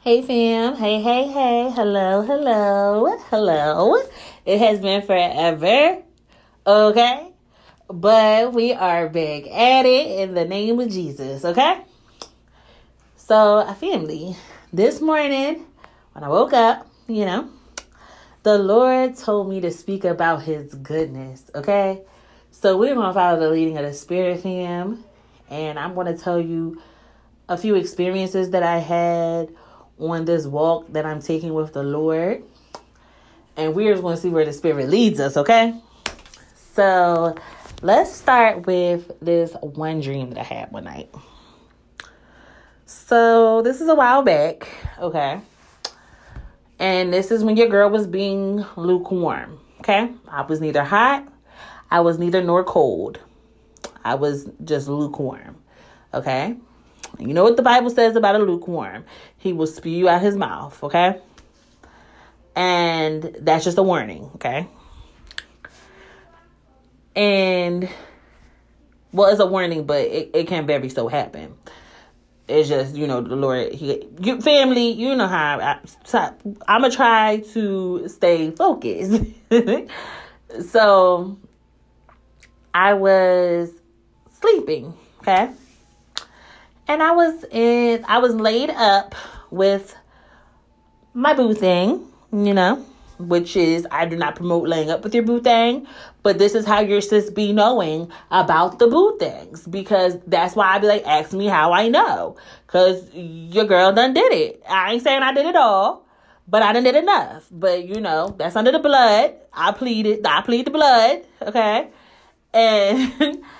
Hey fam, hey, hey, hey, hello, hello, hello. It has been forever, okay? But we are back at it in the name of Jesus, okay? So, uh, family, this morning when I woke up, you know, the Lord told me to speak about his goodness, okay? So, we're to follow the leading of the Spirit, fam, and I'm to tell you a few experiences that I had on this walk that I'm taking with the Lord. And we're just going to see where the Spirit leads us, okay? So let's start with this one dream that I had one night. So this is a while back, okay? And this is when your girl was being lukewarm, okay? I was neither hot, I was neither nor cold. I was just lukewarm, okay? You know what the Bible says about a lukewarm? He will spew out his mouth, okay? And that's just a warning, okay? And well, it's a warning, but it, it can very so happen. It's just, you know, the Lord, he, you, family, you know how I, so I'm gonna try to stay focused. so I was sleeping, okay? And I was in I was laid up with my boo thing, you know, which is I do not promote laying up with your boo thing, but this is how your sis be knowing about the boo things because that's why I be like, ask me how I know, cause your girl done did it. I ain't saying I did it all, but I done did enough. But you know, that's under the blood. I pleaded, I plead the blood, okay, and.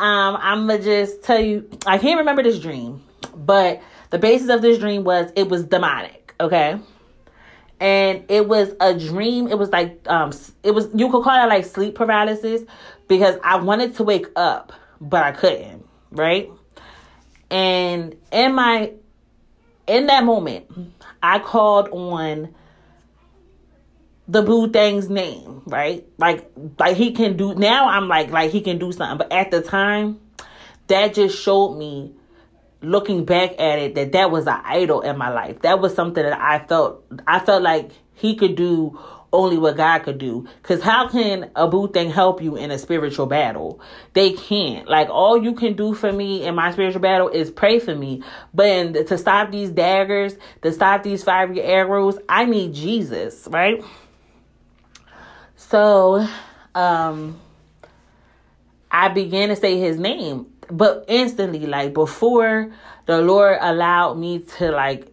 Um, I'm gonna just tell you, I can't remember this dream, but the basis of this dream was it was demonic, okay? And it was a dream. It was like um, it was you could call it like sleep paralysis because I wanted to wake up, but I couldn't, right? And in my in that moment, I called on the boo thing's name, right? Like like he can do now I'm like like he can do something. But at the time, that just showed me looking back at it that that was an idol in my life. That was something that I felt I felt like he could do only what God could do. Cause how can a boo thing help you in a spiritual battle? They can't. Like all you can do for me in my spiritual battle is pray for me. But in, to stop these daggers, to stop these fiery arrows, I need Jesus, right? So, um, I began to say his name, but instantly, like before the Lord allowed me to like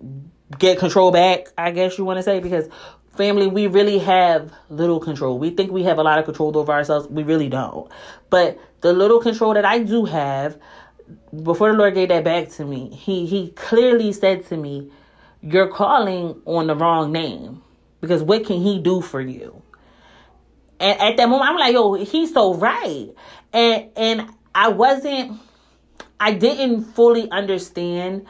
get control back, I guess you want to say, because family, we really have little control. We think we have a lot of control over ourselves. We really don't. But the little control that I do have, before the Lord gave that back to me, he he clearly said to me, You're calling on the wrong name. Because what can he do for you? And at that moment, I'm like, yo, he's so right. And and I wasn't, I didn't fully understand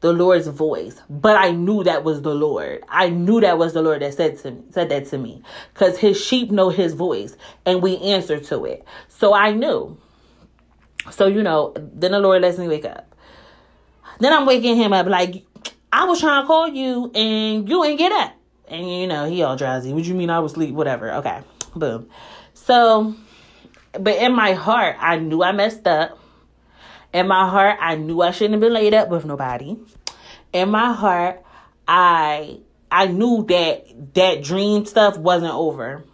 the Lord's voice, but I knew that was the Lord. I knew that was the Lord that said to me, said that to me, because His sheep know His voice, and we answer to it. So I knew. So you know, then the Lord lets me wake up. Then I'm waking him up like I was trying to call you, and you ain't get up. And you know, he all drowsy. What you mean I was asleep? Whatever. Okay. Boom. So, but in my heart, I knew I messed up. In my heart, I knew I shouldn't have been laid up with nobody. In my heart, I I knew that that dream stuff wasn't over.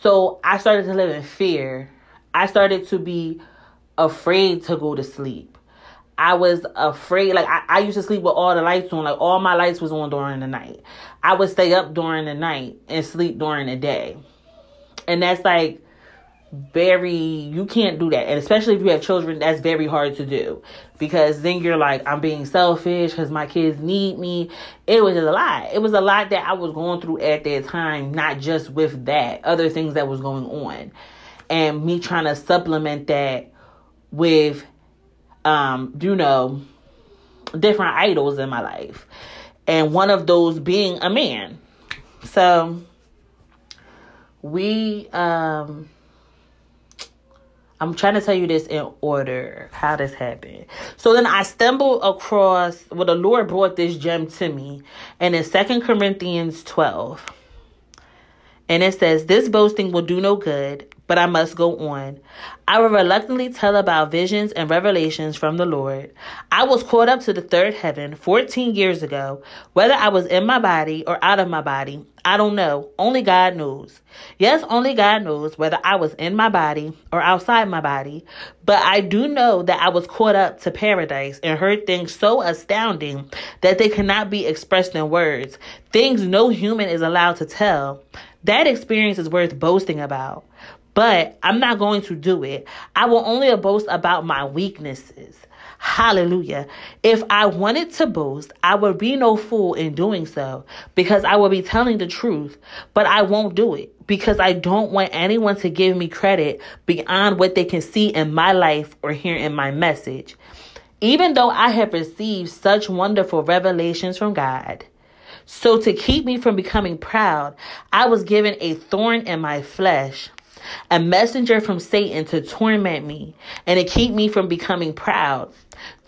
So I started to live in fear. I started to be afraid to go to sleep. I was afraid, like I, I used to sleep with all the lights on, like all my lights was on during the night. I would stay up during the night and sleep during the day. And that's like very you can't do that. And especially if you have children that's very hard to do. Because then you're like i'm being selfish because my kids need me. It was a lot. It was a lot that i was going through at that time not just with that other things that was going on. And me trying to supplement that with um you know different idols in my life. And one of those being a man. So we um I'm trying to tell you this in order how this happened. So then I stumbled across well the Lord brought this gem to me and in Second Corinthians 12. And it says, This boasting will do no good, but I must go on. I will reluctantly tell about visions and revelations from the Lord. I was caught up to the third heaven 14 years ago. Whether I was in my body or out of my body, I don't know. Only God knows. Yes, only God knows whether I was in my body or outside my body. But I do know that I was caught up to paradise and heard things so astounding that they cannot be expressed in words. Things no human is allowed to tell. That experience is worth boasting about but I'm not going to do it. I will only boast about my weaknesses. Hallelujah. If I wanted to boast, I would be no fool in doing so because I will be telling the truth, but I won't do it because I don't want anyone to give me credit beyond what they can see in my life or hear in my message. Even though I have received such wonderful revelations from God, so to keep me from becoming proud, I was given a thorn in my flesh a messenger from Satan to torment me and to keep me from becoming proud.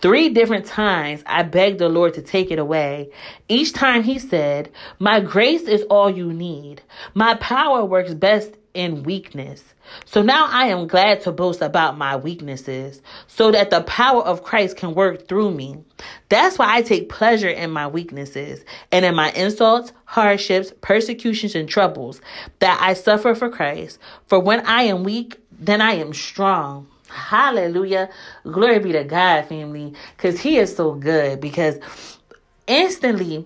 Three different times I begged the Lord to take it away. Each time he said, My grace is all you need. My power works best in weakness. So now I am glad to boast about my weaknesses so that the power of Christ can work through me. That's why I take pleasure in my weaknesses and in my insults, hardships, persecutions, and troubles that I suffer for Christ. For when I am weak, then I am strong. Hallelujah. Glory be to God, family, because He is so good. Because instantly,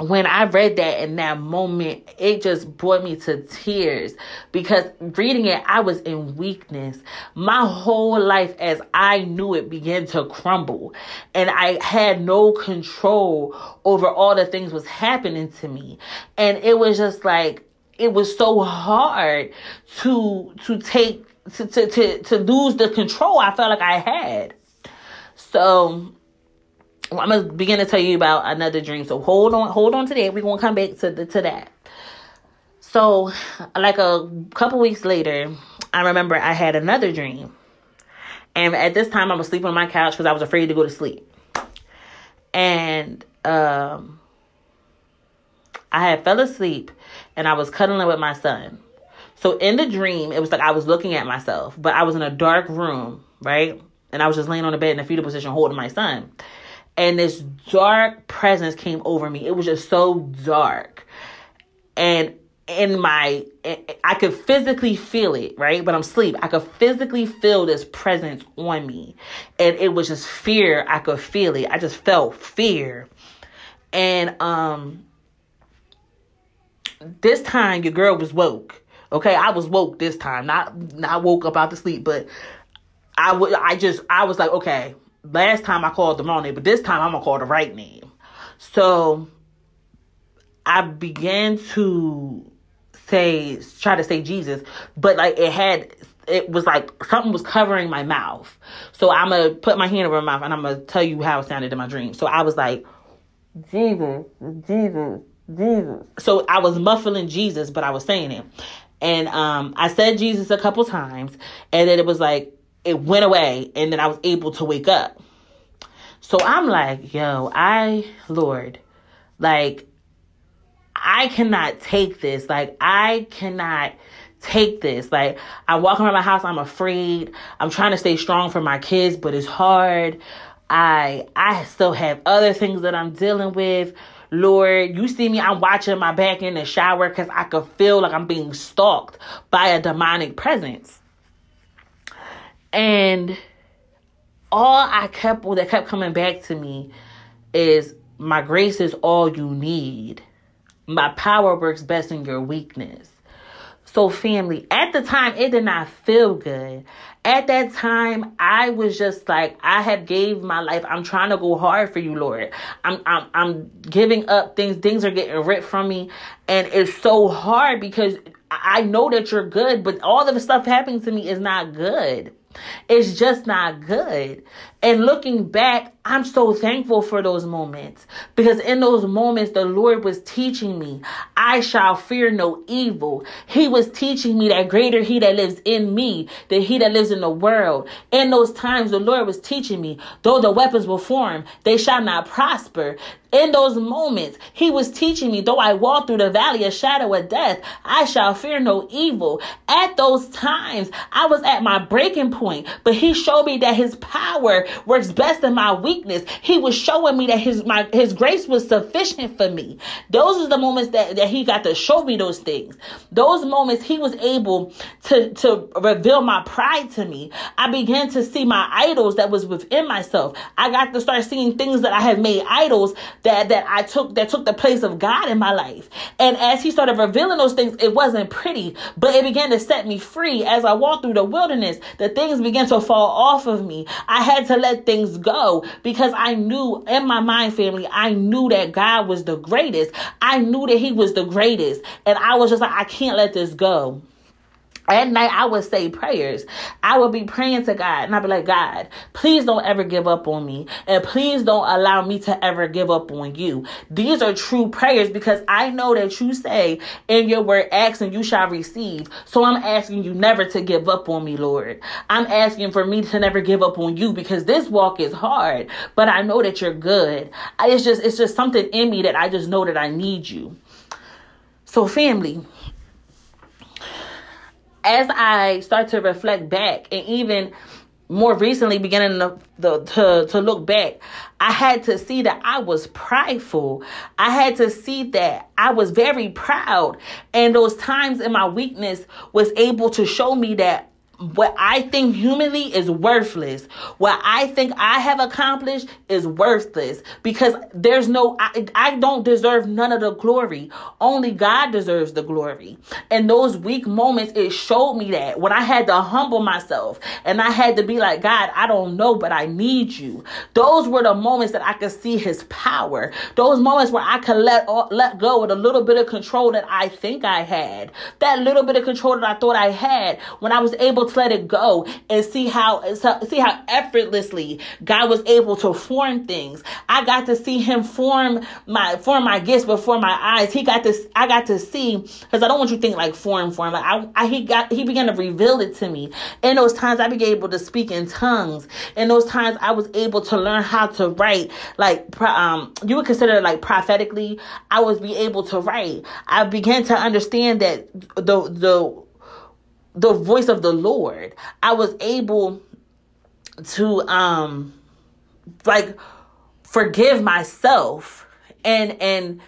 when I read that in that moment, it just brought me to tears because reading it, I was in weakness. My whole life, as I knew it, began to crumble, and I had no control over all the things was happening to me, and it was just like it was so hard to to take to to to, to lose the control I felt like I had. So I'm gonna begin to tell you about another dream. So hold on, hold on to that. We're gonna come back to the to that. So, like a couple weeks later, I remember I had another dream, and at this time I was sleeping on my couch because I was afraid to go to sleep, and um, I had fell asleep, and I was cuddling with my son. So in the dream, it was like I was looking at myself, but I was in a dark room, right? And I was just laying on the bed in a fetal position holding my son and this dark presence came over me. It was just so dark. And in my I could physically feel it, right? But I'm asleep. I could physically feel this presence on me. And it was just fear. I could feel it. I just felt fear. And um this time your girl was woke. Okay, I was woke this time. Not not woke up out the sleep, but I would I just I was like, okay, last time I called the wrong name, but this time I'm gonna call the right name. So I began to say, try to say Jesus, but like it had, it was like something was covering my mouth. So I'm gonna put my hand over my mouth and I'm gonna tell you how it sounded in my dream. So I was like, Jesus, Jesus, Jesus. So I was muffling Jesus, but I was saying it. And um, I said Jesus a couple times, and then it was like it went away and then I was able to wake up. So I'm like, yo, I, Lord, like, I cannot take this. Like, I cannot take this. Like, I walk around my house, I'm afraid. I'm trying to stay strong for my kids, but it's hard. I I still have other things that I'm dealing with. Lord, you see me, I'm watching my back in the shower because I could feel like I'm being stalked by a demonic presence. And all I kept, that kept coming back to me is my grace is all you need. My power works best in your weakness. So, family, at the time, it did not feel good. At that time, I was just like, I have gave my life. I'm trying to go hard for you, Lord. I'm, I'm, I'm giving up things. Things are getting ripped from me, and it's so hard because I know that you're good, but all of the stuff happening to me is not good. It's just not good. And looking back, I'm so thankful for those moments because in those moments, the Lord was teaching me. I shall fear no evil. He was teaching me that greater he that lives in me than he that lives in the world. In those times, the Lord was teaching me, though the weapons will form, they shall not prosper in those moments, he was teaching me, though I walk through the valley of shadow of death, I shall fear no evil. At those times, I was at my breaking point, but he showed me that his power works best in my weakness. He was showing me that his my his grace was sufficient for me. Those are the moments that, that he got to show me those things. Those moments he was able to, to reveal my pride to me. I began to see my idols that was within myself. I got to start seeing things that I have made idols that that I took that took the place of God in my life. And as he started revealing those things, it wasn't pretty, but it began to set me free. As I walked through the wilderness, the things began to fall off of me. I had to let things go because I knew in my mind, family, I knew that God was the greatest. I knew that he was the greatest. And I was just like, I can't let this go. At night, I would say prayers. I would be praying to God, and I'd be like, God, please don't ever give up on me, and please don't allow me to ever give up on you. These are true prayers because I know that you say in your word, ask and you shall receive. So I'm asking you never to give up on me, Lord. I'm asking for me to never give up on you because this walk is hard, but I know that you're good. It's just, it's just something in me that I just know that I need you. So, family, as I start to reflect back and even more recently beginning to, to, to look back, I had to see that I was prideful. I had to see that I was very proud. And those times in my weakness was able to show me that what I think humanly is worthless. What I think I have accomplished is worthless because there's no, I, I don't deserve none of the glory. Only God deserves the glory. And those weak moments, it showed me that when I had to humble myself and I had to be like, God, I don't know, but I need you. Those were the moments that I could see his power. Those moments where I could let, let go with a little bit of control that I think I had. That little bit of control that I thought I had when I was able to let it go and see how see how effortlessly God was able to form things. I got to see him form my form my gifts before my eyes. He got to I got to see because I don't want you to think like form form. I, I he got he began to reveal it to me. In those times I began able to speak in tongues. In those times I was able to learn how to write like um you would consider like prophetically. I was be able to write. I began to understand that the the the voice of the Lord. I was able to um like forgive myself and and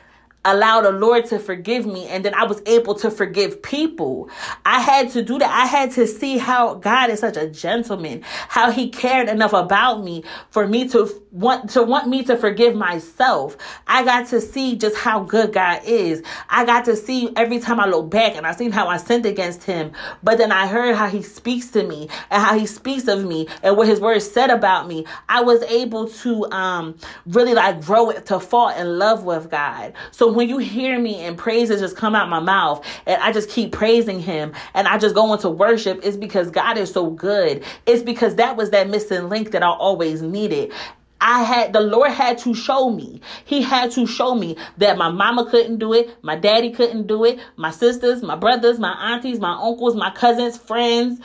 allow the Lord to forgive me and then I was able to forgive people. I had to do that. I had to see how God is such a gentleman, how he cared enough about me for me to want to want me to forgive myself. I got to see just how good God is. I got to see every time I look back and I seen how I sinned against him, but then I heard how he speaks to me and how he speaks of me and what his words said about me. I was able to um really like grow it to fall in love with God. So when you hear me and praises just come out my mouth and I just keep praising him and I just go into worship, it's because God is so good. It's because that was that missing link that I always needed. I had the Lord had to show me. He had to show me that my mama couldn't do it, my daddy couldn't do it, my sisters, my brothers, my aunties, my uncles, my cousins, friends,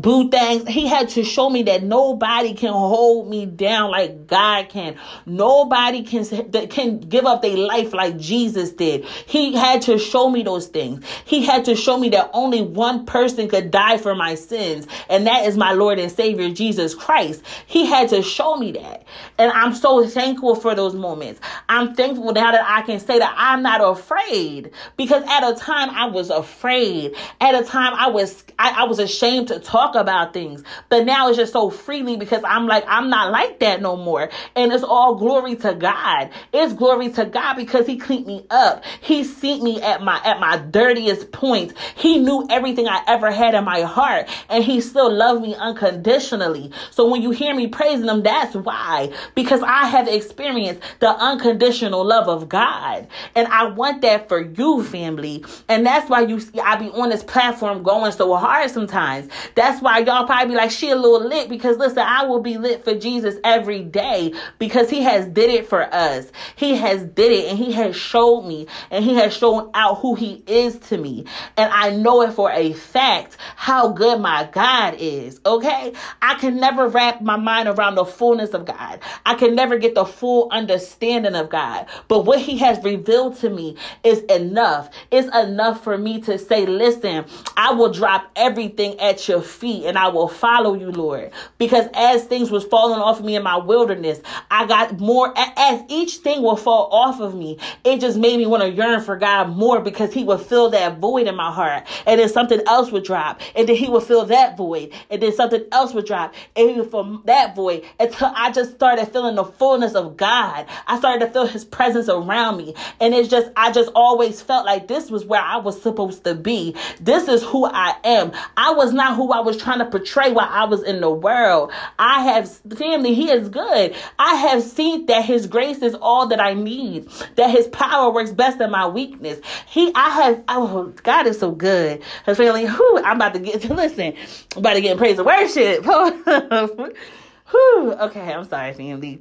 boo things. He had to show me that nobody can hold me down like God can. Nobody can can give up their life like Jesus did. He had to show me those things. He had to show me that only one person could die for my sins, and that is my Lord and Savior Jesus Christ. He had to show me that. And I'm so thankful for those moments. I'm thankful now that I can say that I'm not afraid because at a time I was afraid. At a time I was I, I was ashamed to talk talk about things. But now it's just so freely because I'm like, I'm not like that no more. And it's all glory to God. It's glory to God because he cleaned me up. He seen me at my, at my dirtiest points. He knew everything I ever had in my heart and he still loved me unconditionally. So when you hear me praising him, that's why, because I have experienced the unconditional love of God. And I want that for you, family. And that's why you see, I be on this platform going so hard sometimes. That That's why y'all probably be like, she a little lit because listen, I will be lit for Jesus every day because he has did it for us. He has did it and he has showed me and he has shown out who he is to me. And I know it for a fact how good my God is. Okay. I can never wrap my mind around the fullness of God. I can never get the full understanding of God. But what he has revealed to me is enough. It's enough for me to say, listen, I will drop everything at your feet and I will follow you, Lord. Because as things was falling off of me in my wilderness, I got more as each thing will fall off of me. It just made me want to yearn for God more because he would fill that void in my heart. And then something else would drop. And then he would fill that void. And then something else would drop. And he would fill that void until I just started feeling the fullness of God. I started to feel his presence around me. And it's just, I just always felt like this was where I was supposed to be. This is who I am. I was not who I was trying to portray while I was in the world. I have family. He is good. I have seen that his grace is all that I need, that his power works best in my weakness. He, I have, oh, God is so good. His family, whew, I'm about to get to listen. I'm about to get in praise and worship. whew, okay, I'm sorry, family.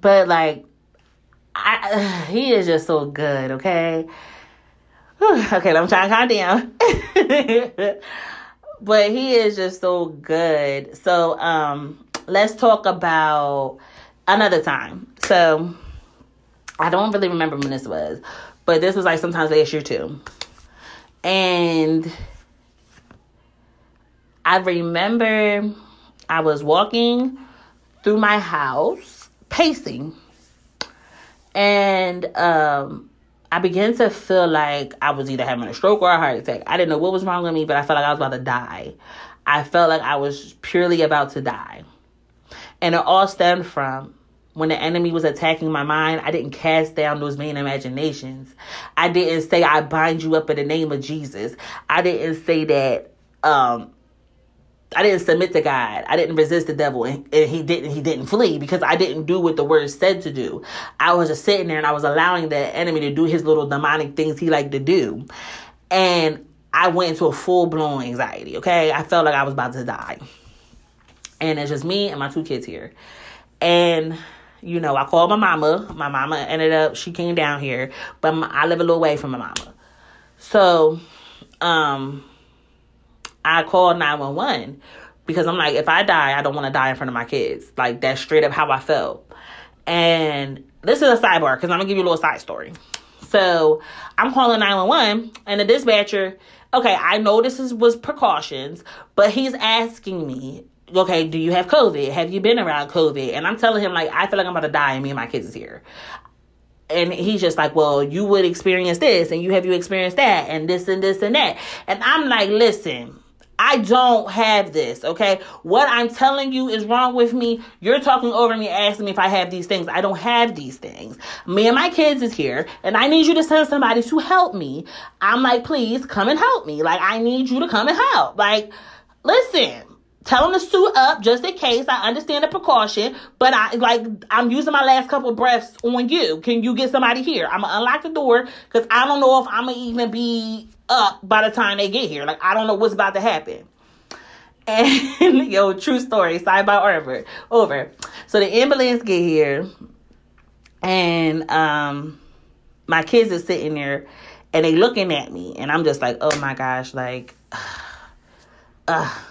But like, I, he is just so good, okay? okay, I'm trying to calm down. but he is just so good. So um let's talk about another time. So I don't really remember when this was, but this was like sometimes last year too. And I remember I was walking through my house, pacing, and um I began to feel like I was either having a stroke or a heart attack. I didn't know what was wrong with me, but I felt like I was about to die. I felt like I was purely about to die. And it all stemmed from when the enemy was attacking my mind, I didn't cast down those vain imaginations. I didn't say I bind you up in the name of Jesus. I didn't say that um I didn't submit to God. I didn't resist the devil and, he didn't he didn't flee because I didn't do what the word said to do. I was just sitting there and I was allowing the enemy to do his little demonic things he liked to do. And I went into a full blown anxiety, okay? I felt like I was about to die. And it's just me and my two kids here. And you know, I called my mama. My mama ended up she came down here, but I live a little way from my mama. So, um I called 911 because I'm like, if I die, I don't want to die in front of my kids. Like, that's straight up how I felt. And this is a sidebar because I'm going to give you a little side story. So I'm calling 911 and the dispatcher, okay, I know this is, was precautions, but he's asking me, okay, do you have COVID? Have you been around COVID? And I'm telling him, like, I feel like I'm about to die and me and my kids is here and he's just like, well, you would experience this, and you have you experienced that, and this and this and that. And I'm like, listen, I don't have this, okay? What I'm telling you is wrong with me. You're talking over me, asking me if I have these things. I don't have these things. Me and my kids is here, and I need you to send somebody to help me. I'm like, please come and help me. Like, I need you to come and help. Like, listen, Tell them to suit up just in case. I understand the precaution, but I like I'm using my last couple breaths on you. Can you get somebody here? I'm gonna unlock the door because I don't know if I'm gonna even be up by the time they get here. Like I don't know what's about to happen. And yo, true story, side by over. Over. So the ambulance get here, and um, my kids are sitting there, and they looking at me, and I'm just like, oh my gosh, like.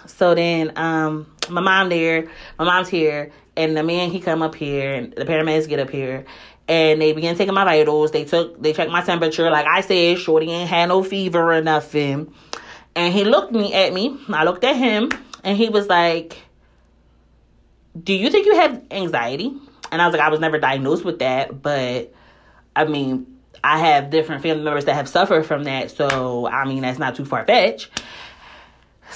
so then um my mom there, my mom's here, and the man he come up here, and the paramedics get up here, and they began taking my vitals. They took they checked my temperature. Like I said, Shorty ain't had no fever or nothing. And he looked me at me. I looked at him, and he was like, "Do you think you have anxiety?" And I was like, "I was never diagnosed with that, but I mean." I have different family members that have suffered from that, so I mean that's not too far fetched.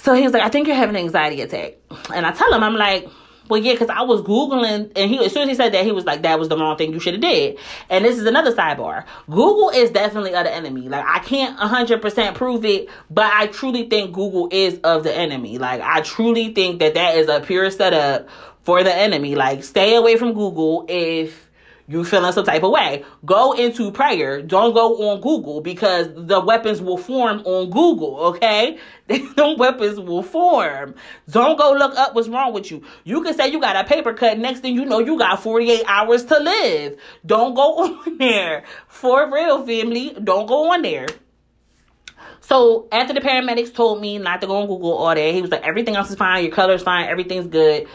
So he was like, I think you're having an anxiety attack. And I tell him, I'm like, well, yeah, because I was Googling, and he as soon as he said that, he was like, that was the wrong thing you should have did. And this is another sidebar. Google is definitely of the enemy. Like, I can't 100% prove it, but I truly think Google is of the enemy. Like, I truly think that that is a pure setup for the enemy. Like, stay away from Google if you feeling some type of way. Go into prayer. Don't go on Google because the weapons will form on Google, okay? the weapons will form. Don't go look up what's wrong with you. You can say you got a paper cut. Next thing you know, you got 48 hours to live. Don't go on there. For real, family. Don't go on there. So after the paramedics told me not to go on Google all day, he was like, everything else is fine, your color's fine, everything's good.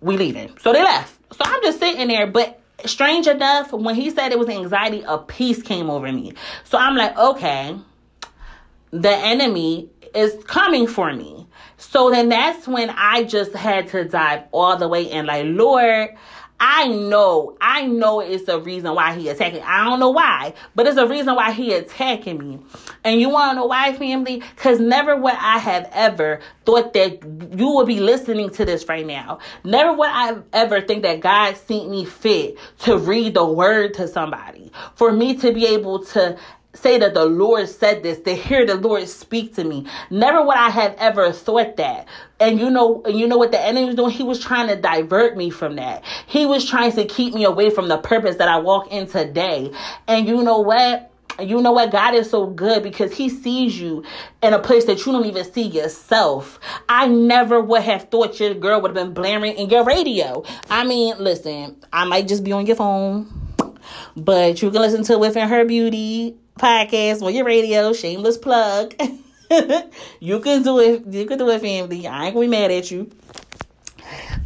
We leaving. So they left. So I'm just sitting there, but strange enough, when he said it was anxiety, a peace came over me. So I'm like, okay, the enemy is coming for me. So then that's when I just had to dive all the way in, like, Lord, I know, I know it's the reason why he attacking. I don't know why, but it's a reason why he attacking me. And you want to know why, family? Because never would I have ever thought that you would be listening to this right now. Never would I ever think that God sent me fit to read the word to somebody, for me to be able to say that the Lord said this, to hear the Lord speak to me. Never would I have ever thought that. And you know, and you know what the enemy was doing? He was trying to divert me from that. He was trying to keep me away from the purpose that I walk in today. And you know what? you know what? God is so good because He sees you in a place that you don't even see yourself. I never would have thought your girl would have been blaring in your radio. I mean, listen, I might just be on your phone, but you can listen to Within Her Beauty podcast on your radio. Shameless plug. you can do it. You can do it, family. I ain't gonna be mad at you.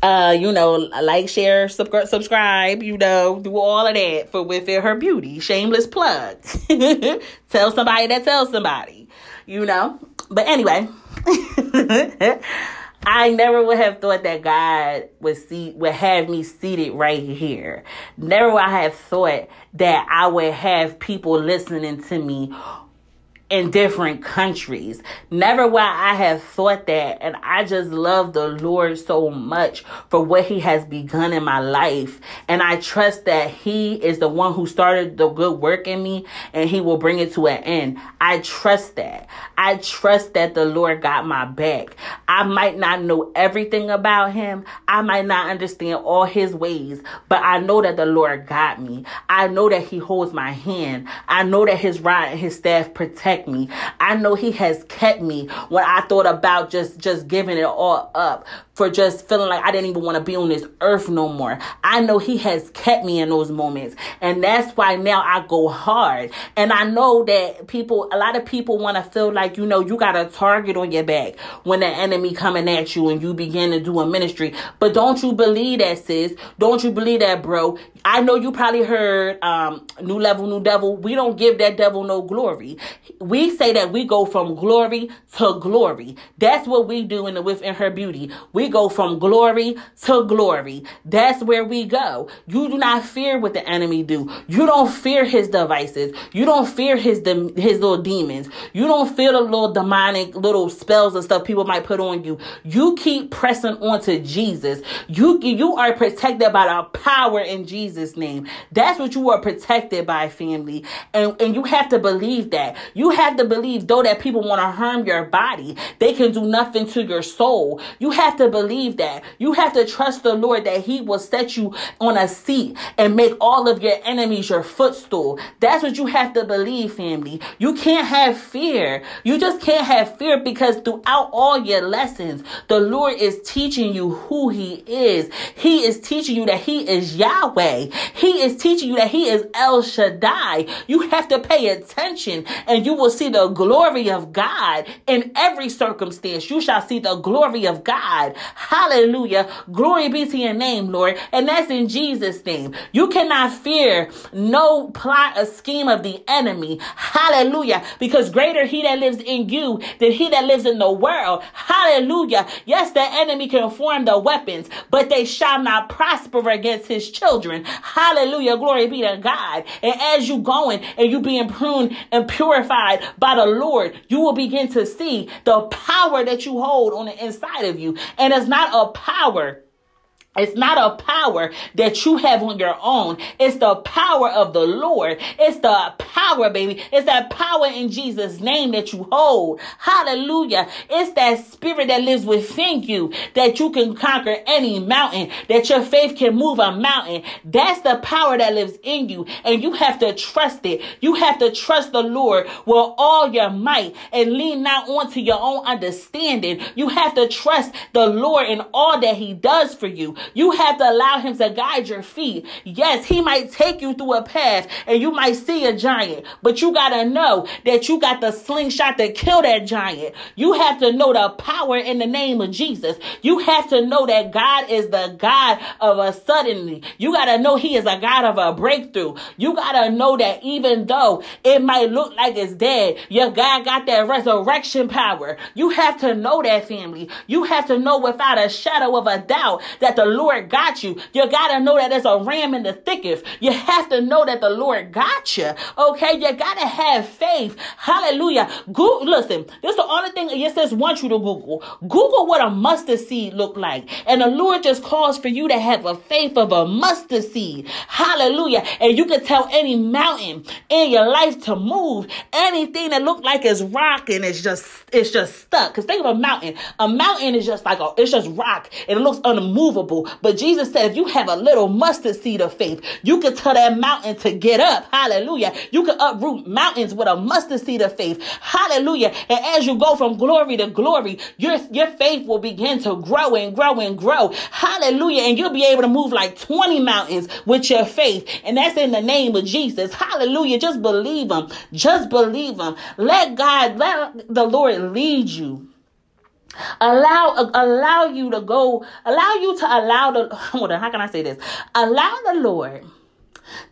Uh, you know, like, share, sub- subscribe, you know, do all of that for Within Her Beauty. Shameless plug. Tell somebody that tells somebody, you know. But anyway. I never would have thought that God would see would have me seated right here. Never would I have thought that I would have people listening to me in different countries. Never would I have thought that. And I just love the Lord so much for what He has begun in my life. And I trust that He is the one who started the good work in me and He will bring it to an end. I trust that. I trust that the Lord got my back. I might not know everything about Him, I might not understand all His ways, but I know that the Lord got me. I know that He holds my hand. I know that His rod and His staff protect protect me. I know he has kept me when I thought about just just giving it all up for just feeling like I didn't even want to be on this earth no more. I know he has kept me in those moments. And that's why now I go hard. And I know that people a lot of people want to feel like, you know, you got a target on your back when the enemy coming at you and you begin to do a ministry. But don't you believe that, sis? Don't you believe that, bro? I know you probably heard um new level, new devil. We don't give that devil no glory we say that we go from glory to glory. That's what we do in the within her beauty. We go from glory to glory. That's where we go. You do not fear what the enemy do. You don't fear his devices. You don't fear his de- his little demons. You don't fear the little demonic little spells and stuff people might put on you. You keep pressing on to Jesus. You you are protected by the power in Jesus name. That's what you are protected by family. And and you have to believe that. You have to believe, though, that people want to harm your body, they can do nothing to your soul. You have to believe that. You have to trust the Lord that He will set you on a seat and make all of your enemies your footstool. That's what you have to believe, family. You can't have fear. You just can't have fear because throughout all your lessons, the Lord is teaching you who He is. He is teaching you that He is Yahweh. He is teaching you that He is El Shaddai. You have to pay attention and you will see the glory of God in every circumstance. You shall see the glory of God. Hallelujah. Glory be to your name, Lord. And that's in Jesus' name. You cannot fear no plot or scheme of the enemy. Hallelujah. Because greater he that lives in you than he that lives in the world. Hallelujah. Yes, the enemy can form the weapons, but they shall not prosper against his children. Hallelujah. Glory be to God. And as you going and you being pruned and purified by the Lord, you will begin to see the power that you hold on the inside of you. And it's not a power it's not a power that you have on your own. It's the power of the Lord. It's the power, baby. It's that power in Jesus' name that you hold. Hallelujah. It's that spirit that lives within you that you can conquer any mountain, that your faith can move a mountain. That's the power that lives in you. And you have to trust it. You have to trust the Lord with all your might and lean not onto your own understanding. You have to trust the Lord in all that He does for you. You have to allow Him to guide your feet. Yes, He might take you through a path and you might see a giant, but you got to know that you got the slingshot to kill that giant. You have to know the power in the name of Jesus. You have to know that God is the God of a suddenly. You got to know He is a God of a breakthrough. You got to know that even though it might look like it's dead, your God got that resurrection power. You have to know that family. You have to know without a shadow of a doubt that the Lord got you. You got to know that there's a ram in the thicket. You have to know that the Lord got you. Okay. You got to have faith. Hallelujah. Go, listen, this is the only thing it says wants you to Google. Google what a mustard seed look like. And the Lord just calls for you to have a faith of a mustard seed. Hallelujah. And you can tell any mountain in your life to move. Anything that look like it's rocking is just it's just stuck. Cause think of a mountain. A mountain is just like a it's just rock and it looks unmovable. But Jesus said if you have a little mustard seed of faith, you can tell that mountain to get up. Hallelujah. You can uproot mountains with a mustard seed of faith. Hallelujah. And as you go from glory to glory, your your faith will begin to grow and grow and grow. Hallelujah. And you'll be able to move like 20 mountains with your faith. And that's in the name of Jesus. Hallelujah. Just believe him. Just believe him. Let God, let the Lord lead you. Allow allow you to go, allow you to allow the hold on, how can I say this? Allow the Lord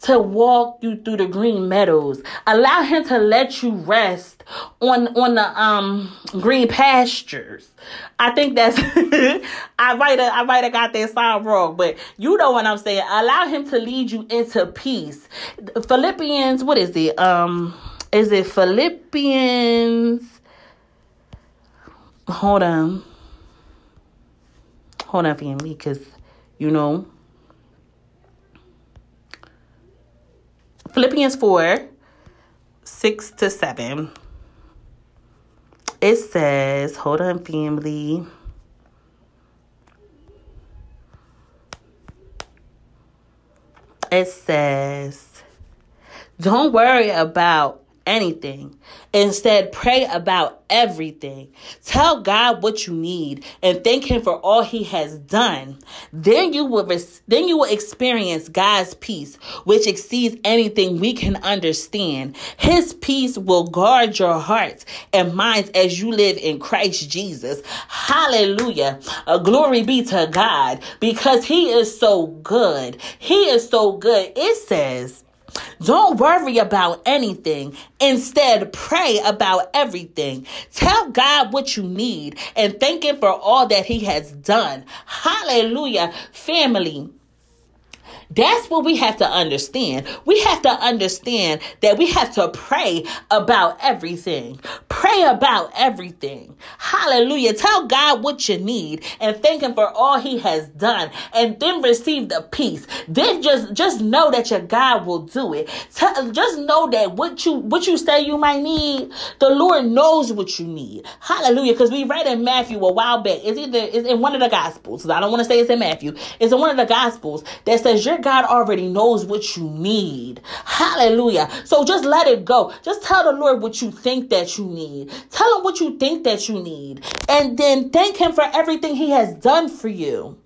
to walk you through the green meadows. Allow him to let you rest on on the um green pastures. I think that's I might have I might have got that sound wrong, but you know what I'm saying. Allow him to lead you into peace. Philippians, what is it? Um is it Philippians? Hold on. Hold on family, because you know Philippians 4 6 to 7. It says, hold on, family. It says, don't worry about anything. Instead, pray about everything. Tell God what you need and thank him for all he has done. Then you will then you will experience God's peace, which exceeds anything we can understand. His peace will guard your hearts and minds as you live in Christ Jesus. Hallelujah. Uh, glory be to God because he is so good. He is so good. It says don't worry about anything. Instead, pray about everything. Tell God what you need and thank Him for all that He has done. Hallelujah. Family. That's what we have to understand. We have to understand that we have to pray about everything. Pray about everything. Hallelujah. Tell God what you need and thank him for all he has done and then receive the peace. Then just just know that your God will do it. Tell, just know that what you what you say you might need, the Lord knows what you need. Hallelujah. Because we read in Matthew a while back. It's either it's in one of the gospels. I don't want to say it's in Matthew. It's in one of the gospels that says your God already knows what you need. Hallelujah. So just let it go. Just tell the Lord what you think that you need. Tell him what you think that you need. And then thank him for everything he has done for you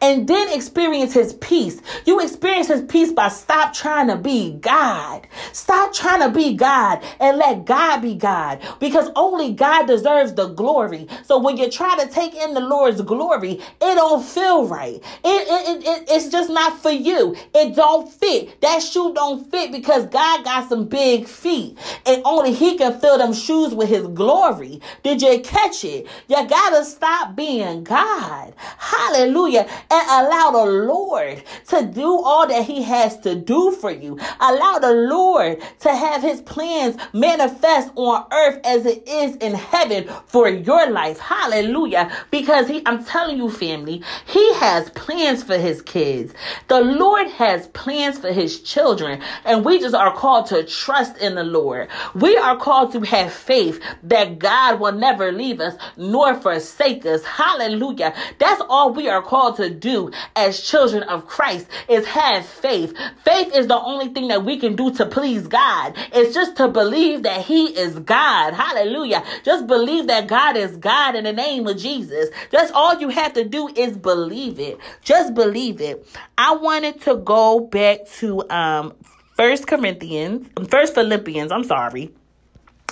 and then experience his peace. You experience his peace by stop trying to be God. Stop trying to be God and let God be God because only God deserves the glory. So when you try to take in the Lord's glory, it don't feel right. It, it, it, it, it's just not for you. It don't fit. That shoe don't fit because God got some big feet and only he can fill them shoes with his glory. Did you catch it? You gotta stop being God. Hallelujah. And allow the Lord to do all that He has to do for you. Allow the Lord to have His plans manifest on earth as it is in heaven for your life. Hallelujah. Because He, I'm telling you, family, He has plans for His kids. The Lord has plans for His children. And we just are called to trust in the Lord. We are called to have faith that God will never leave us nor forsake us. Hallelujah. That's all we are called to do as children of Christ is have faith. Faith is the only thing that we can do to please God. It's just to believe that he is God. Hallelujah. Just believe that God is God in the name of Jesus. That's all you have to do is believe it. Just believe it. I wanted to go back to um First Corinthians, First Philippians, I'm sorry.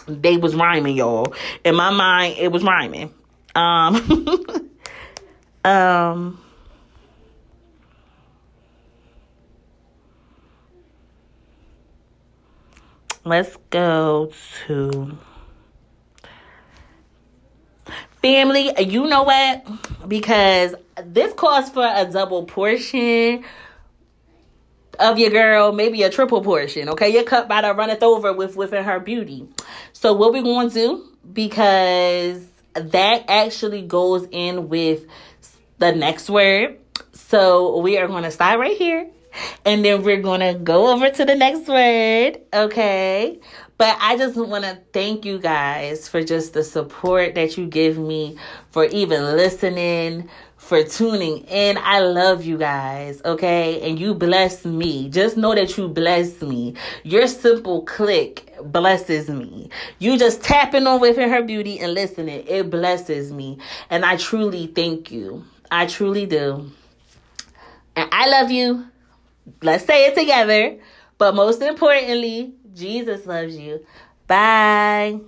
They was rhyming, y'all. In my mind, it was rhyming. Um um let's go to family you know what because this calls for a double portion of your girl, maybe a triple portion. Okay, your cup about to runneth over with within her beauty. So what we're going to do because that actually goes in with the next word. So we are going to start right here. And then we're to go over to the next word. Okay. But I just want to thank you guys for just the support that you give me, for even listening, for tuning in. I love you guys, okay? And you bless me. Just know that you bless me. Your simple click blesses me. You just tapping on within her beauty and listening, it blesses me. And I truly thank you. I truly do. And I love you. Let's say it together. But most importantly, Jesus loves you. Bye.